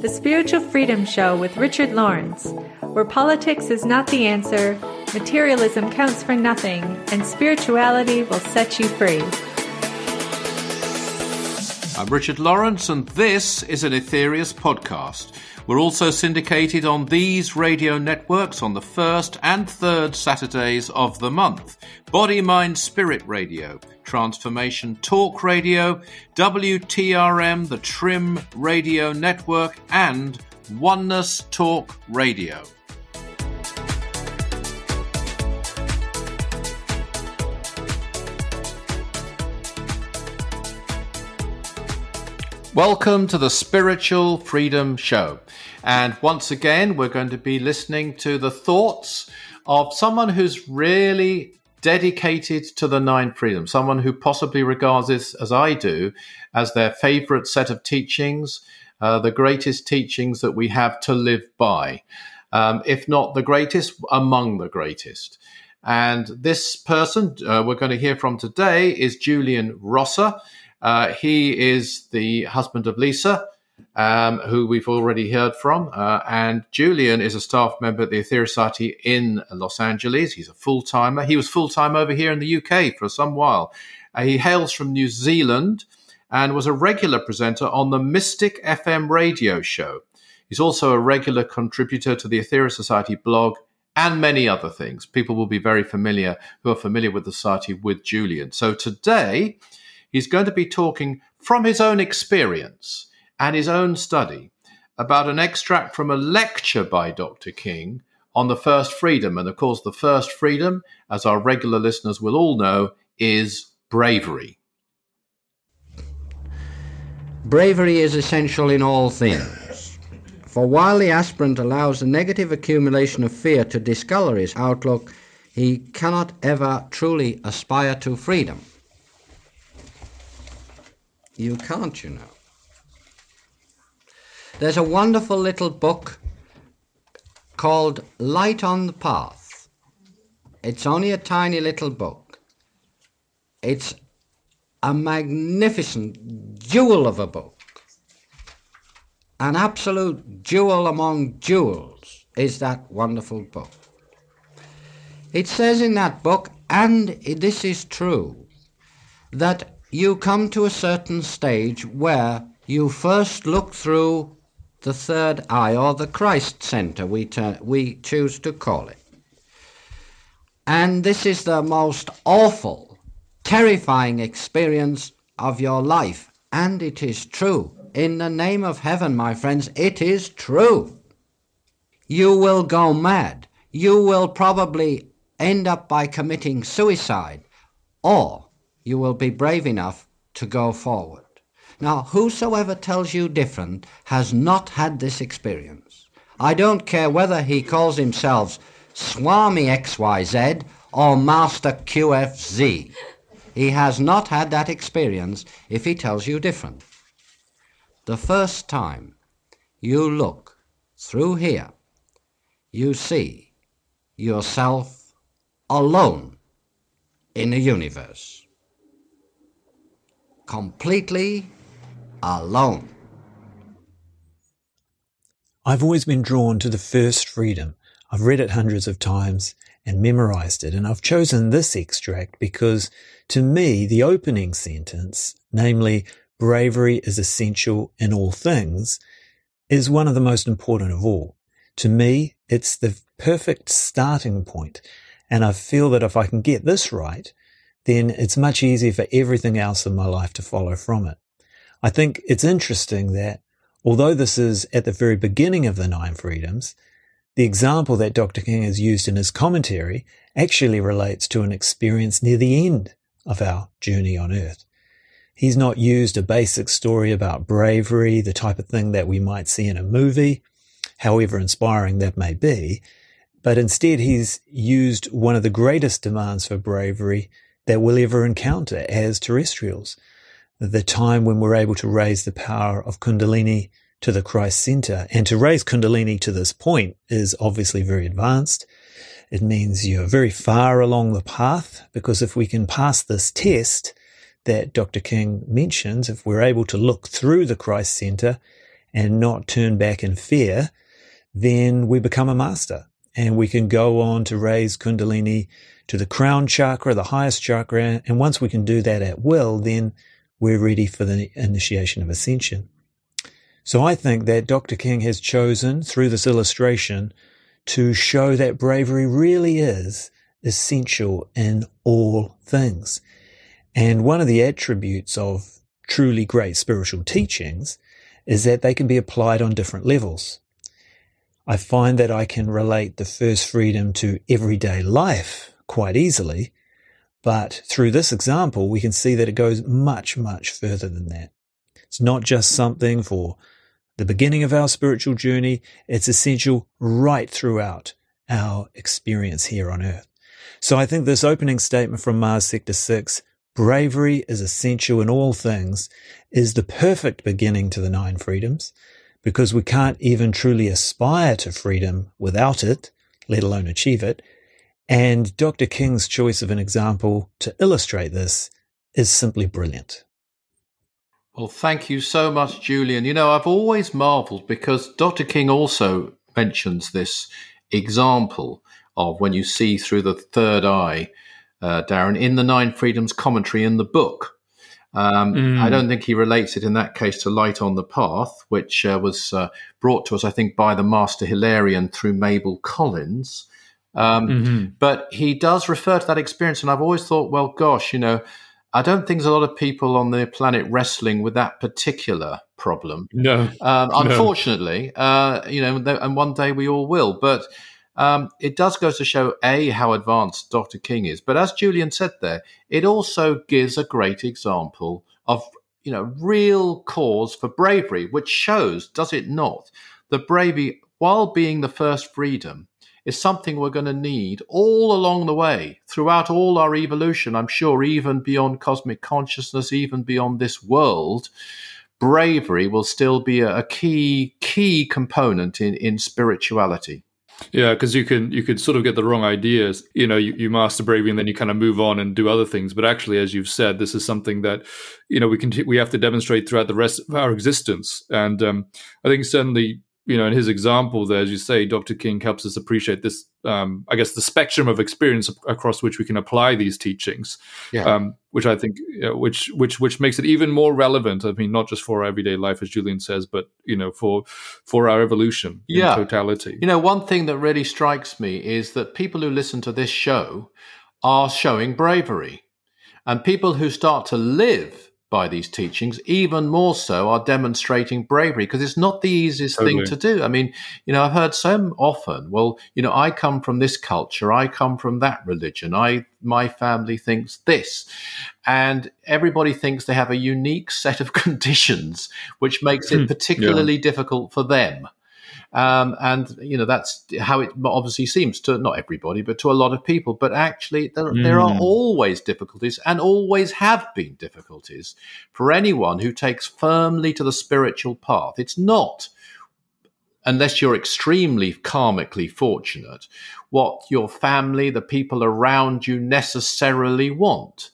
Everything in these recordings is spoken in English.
The Spiritual Freedom Show with Richard Lawrence, where politics is not the answer, materialism counts for nothing, and spirituality will set you free. I'm Richard Lawrence, and this is an Aetherius podcast. We're also syndicated on these radio networks on the first and third Saturdays of the month Body, Mind, Spirit Radio, Transformation Talk Radio, WTRM, the Trim Radio Network, and Oneness Talk Radio. Welcome to the Spiritual Freedom Show. And once again, we're going to be listening to the thoughts of someone who's really dedicated to the nine freedoms, someone who possibly regards this, as I do, as their favorite set of teachings, uh, the greatest teachings that we have to live by, um, if not the greatest, among the greatest. And this person uh, we're going to hear from today is Julian Rosser. Uh, he is the husband of Lisa um, who we've already heard from. Uh, and Julian is a staff member at the Aetherius Society in Los Angeles. He's a full timer. He was full time over here in the UK for some while. Uh, he hails from New Zealand and was a regular presenter on the Mystic FM radio show. He's also a regular contributor to the Aetherius Society blog and many other things. People will be very familiar who are familiar with the society with Julian. So today, he's going to be talking from his own experience and his own study about an extract from a lecture by Dr. King on the first freedom. And of course, the first freedom, as our regular listeners will all know, is bravery. Bravery is essential in all things. For while the aspirant allows the negative accumulation of fear to discolor his outlook, he cannot ever truly aspire to freedom. You can't, you know. There's a wonderful little book called Light on the Path. It's only a tiny little book. It's a magnificent jewel of a book. An absolute jewel among jewels is that wonderful book. It says in that book, and this is true, that you come to a certain stage where you first look through the third eye, or the Christ Center, we, ter- we choose to call it. And this is the most awful, terrifying experience of your life. And it is true. In the name of heaven, my friends, it is true. You will go mad. You will probably end up by committing suicide, or you will be brave enough to go forward. Now, whosoever tells you different has not had this experience. I don't care whether he calls himself Swami XYZ or Master QFZ. He has not had that experience if he tells you different. The first time you look through here, you see yourself alone in the universe. Completely alone. I've always been drawn to the first freedom. I've read it hundreds of times and memorized it. And I've chosen this extract because to me, the opening sentence, namely, bravery is essential in all things, is one of the most important of all. To me, it's the perfect starting. And I feel that if I can get this right, then it's much easier for everything else in my life to follow from it. I think it's interesting that although this is at the very beginning of the nine freedoms, the example that Dr. King has used in his commentary actually relates to an experience near the end of our journey on earth. He's not used a basic story about bravery, the type of thing that we might see in a movie, however inspiring that may be, but instead he's used one of the greatest demands for bravery that we'll ever encounter as terrestrials, the time when we're able to raise the power of Kundalini to the Christ center. And to raise Kundalini to this point is obviously very advanced. It means you're very far along the path because if we can pass this test, that Dr. King mentions, if we're able to look through the Christ center and not turn back in fear, then we become a master and we can go on to raise Kundalini to the crown chakra, the highest chakra. And once we can do that at will, then we're ready for the initiation of ascension. So I think that Dr. King has chosen through this illustration to show that bravery really is essential in all things. And one of the attributes of truly great spiritual teachings is that they can be applied on different levels. I find that I can relate the first freedom to everyday life quite easily, but through this example, we can see that it goes much, much further than that. It's not just something for the beginning of our spiritual journey. It's essential right throughout our experience here on earth. So I think this opening statement from Mars Sector 6, bravery is essential in all things, is the perfect beginning to the nine freedoms because we can't even truly aspire to freedom without it, let alone achieve it. And Dr. King's choice of an example to illustrate this is simply brilliant. Well, thank you so much, Julian. You know, I've always marveled because Dr. King also mentions this example of when you see through the third eye, uh, Darren, in the Nine Freedoms commentary in the book. Um, mm. I don't think he relates it in that case to Light on the Path, which uh, was uh, brought to us, I think, by the Master Hilarion through Mabel Collins. Um, mm-hmm. But he does refer to that experience, and I've always thought, well, gosh, you know, I don't think there's a lot of people on the planet wrestling with that particular problem. No, um, unfortunately, no. Uh, you know, and one day we all will. But um, it does go to show a how advanced Dr. King is, but as Julian said there, it also gives a great example of you know real cause for bravery, which shows, does it not, that bravery, while being the first freedom, is something we're going to need all along the way throughout all our evolution. I'm sure even beyond cosmic consciousness, even beyond this world bravery will still be a, key key component in, in spirituality. Yeah, because you can you could sort of get the wrong ideas. You know, you, you master bravery and then you kind of move on and do other things. But actually, as you've said, this is something that you know we can we have to demonstrate throughout the rest of our existence. And um, I think certainly you know, in his example there, as you say, Dr. King helps us appreciate this, um, I guess, the spectrum of experience across which we can apply these teachings, yeah. um, which I think, you know, which which which makes it even more relevant. I mean, not just for our everyday life, as Julian says, but you know, for for our evolution yeah. in totality. You know, one thing that really strikes me is that people who listen to this show are showing bravery, and people who start to live by these teachings, even more so are demonstrating bravery because it's not the easiest totally. thing to do. I mean, you know, I've heard so often, well, you know, I come from this culture, I come from that religion, I my family thinks this. And everybody thinks they have a unique set of conditions which makes it hmm. particularly yeah. difficult for them. Um, and you know that's how it obviously seems to not everybody, but to a lot of people. But actually, there, mm. there are mm. always difficulties, and always have been difficulties for anyone who takes firmly to the spiritual path. It's not unless you're extremely karmically fortunate, what your family, the people around you necessarily want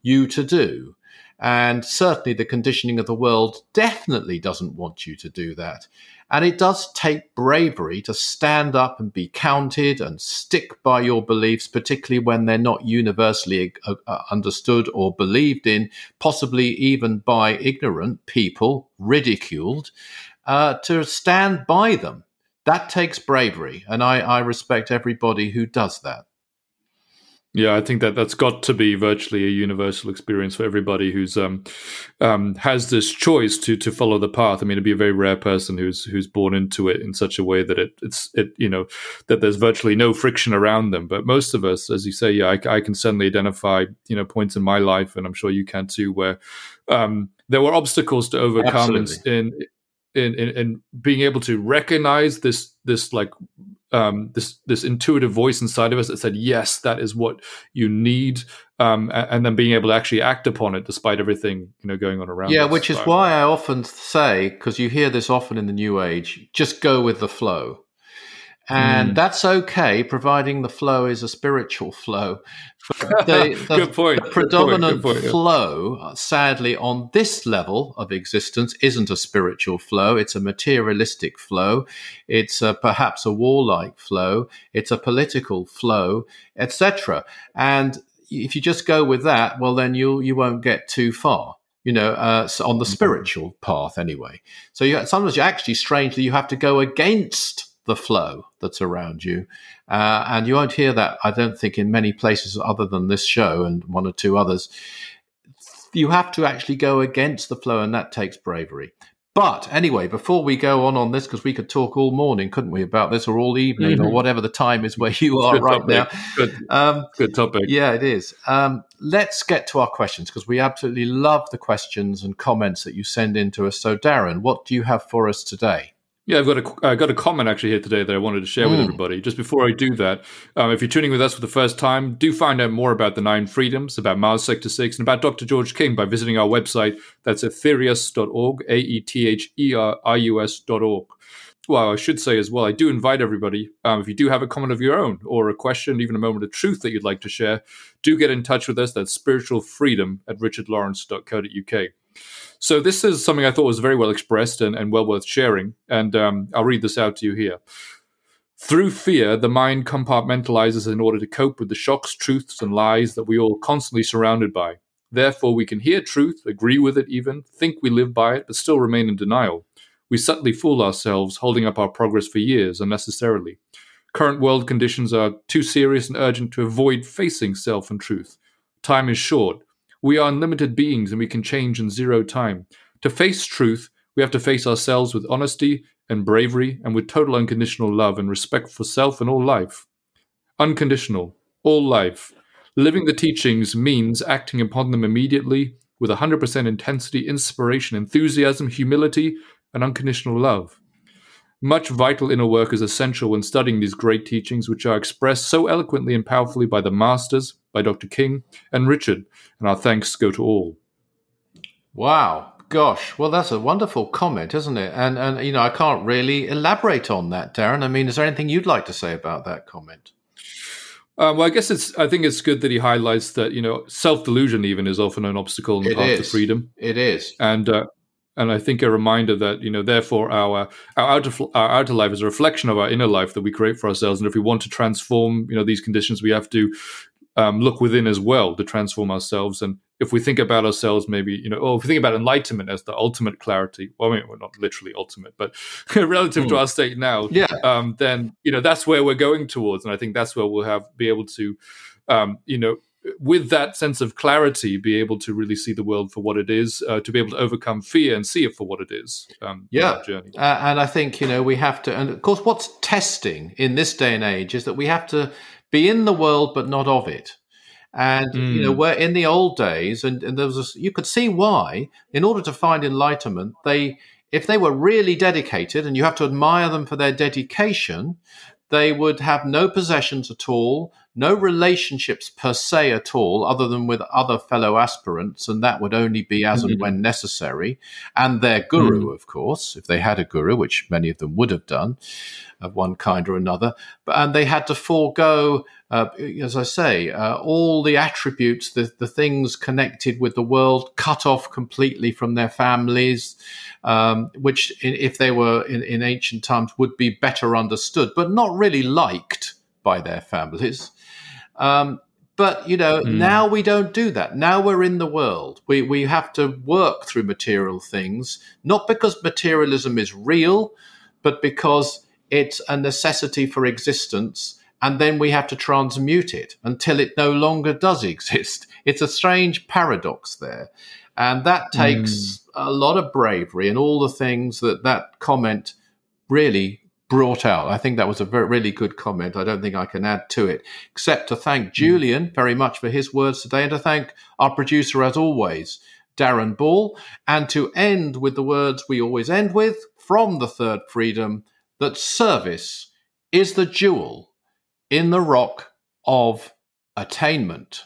you to do. And certainly the conditioning of the world definitely doesn't want you to do that. And it does take bravery to stand up and be counted and stick by your beliefs, particularly when they're not universally uh, uh, understood or believed in, possibly even by ignorant people, ridiculed, uh, to stand by them. That takes bravery. And I, I respect everybody who does that. Yeah, I think that that's got to be virtually a universal experience for everybody who's um, um, has this choice to to follow the path. I mean, it'd be a very rare person who's who's born into it in such a way that it it's it you know that there's virtually no friction around them. But most of us, as you say, yeah, I, I can certainly identify you know points in my life, and I'm sure you can too, where um, there were obstacles to overcome in, in in, in, in being able to recognize this this like um, this this intuitive voice inside of us that said, "Yes, that is what you need," um, and, and, then being able to actually act upon it despite everything you know going on around. Yeah, us. which is so, why I often say, because you hear this often in the New Age, just go with the flow. And mm. that's okay, providing the flow is a spiritual flow. The, the, good point. The predominant good point, good point, flow, sadly, on this level of existence, isn't a spiritual flow. It's a materialistic flow. It's a, perhaps a warlike flow. It's a political flow, etc. And if you just go with that, well, then you you won't get too far you know, uh, on the mm-hmm. spiritual path anyway. So you, sometimes you actually, strangely, you have to go against the flow that's around you. Uh, and you won't hear that, I don't think, in many places other than this show and one or two others. You have to actually go against the flow, and that takes bravery. But anyway, before we go on on this, because we could talk all morning, couldn't we, about this, or all evening, mm-hmm. or whatever the time is where you are Good right topic. now. Good. Um, Good topic. Yeah, it is. Um, let's get to our questions because we absolutely love the questions and comments that you send in to us. So, Darren, what do you have for us today? Yeah, I've got a I got a comment actually here today that I wanted to share mm. with everybody. Just before I do that, um, if you're tuning with us for the first time, do find out more about the Nine Freedoms, about Mars Sector Six, and about Dr. George King by visiting our website. That's aetherius.org, a e t h e r i u s.org. Well, I should say as well, I do invite everybody. Um, if you do have a comment of your own or a question, even a moment of truth that you'd like to share, do get in touch with us. That's spiritual freedom at richardlawrence.co.uk. So this is something I thought was very well expressed and, and well worth sharing. And um, I'll read this out to you here. Through fear, the mind compartmentalizes in order to cope with the shocks, truths, and lies that we all constantly surrounded by. Therefore, we can hear truth, agree with it even, think we live by it, but still remain in denial. We subtly fool ourselves, holding up our progress for years unnecessarily. Current world conditions are too serious and urgent to avoid facing self and truth. Time is short. We are unlimited beings and we can change in zero time. To face truth, we have to face ourselves with honesty and bravery and with total unconditional love and respect for self and all life. Unconditional, all life. Living the teachings means acting upon them immediately with 100% intensity, inspiration, enthusiasm, humility, and unconditional love. Much vital inner work is essential when studying these great teachings, which are expressed so eloquently and powerfully by the Masters, by Dr. King and Richard, and our thanks go to all. Wow. Gosh, well, that's a wonderful comment, isn't it? And and you know, I can't really elaborate on that, Darren. I mean, is there anything you'd like to say about that comment? Um, well, I guess it's. I think it's good that he highlights that you know self delusion even is often an obstacle in the path to freedom. It is, and uh, and I think a reminder that you know therefore our our outer our outer life is a reflection of our inner life that we create for ourselves, and if we want to transform you know these conditions, we have to um, look within as well to transform ourselves. And if we think about ourselves, maybe you know, or if we think about enlightenment as the ultimate clarity, well, I mean, well, not literally ultimate, but relative mm. to hmm. our state now, yeah, um, then you know that's where we're going towards, and I think that's where we'll have be able to, um, you know, with that sense of clarity, be able to really see the world for what it is, uh, to be able to overcome fear and see it for what it is. Um, yeah, journey. Uh, and I think you know we have to, and of course, what's testing in this day and age is that we have to be in the world but not of it. And mm. you know, hmm. where in the old days, and, and there was a, you could see why, in order to find enlightenment, they if they were really dedicated, and you have to admire them for their dedication, they would have no possessions at all, no relationships per se at all, other than with other fellow aspirants, and that would only be as mm-hmm. and when necessary. And their guru, mm. of course, if they had a guru, which many of them would have done, of one kind or another. But, and they had to forego, uh, as I say, uh, all the attributes, the, the things connected with the world, cut off completely from their families, um, which, if they were in, in ancient times, would be better understood, but not really liked by their families. Um, but you know, mm. now we don't do that. Now we're in the world. We we have to work through material things, not because materialism is real, but because it's a necessity for existence, and then we have to transmute it until it no longer does exist. It's a strange paradox there, and that takes mm. a lot of bravery and all the things that that comment really brought out. I think that was a very, really good comment. I don't think I can add to it, except to thank hmm. Julian very much for his words today and to thank our producer, as always, Darren Ball, and to end with the words we always end with from the Third Freedom that service is the jewel in the rock of attainment.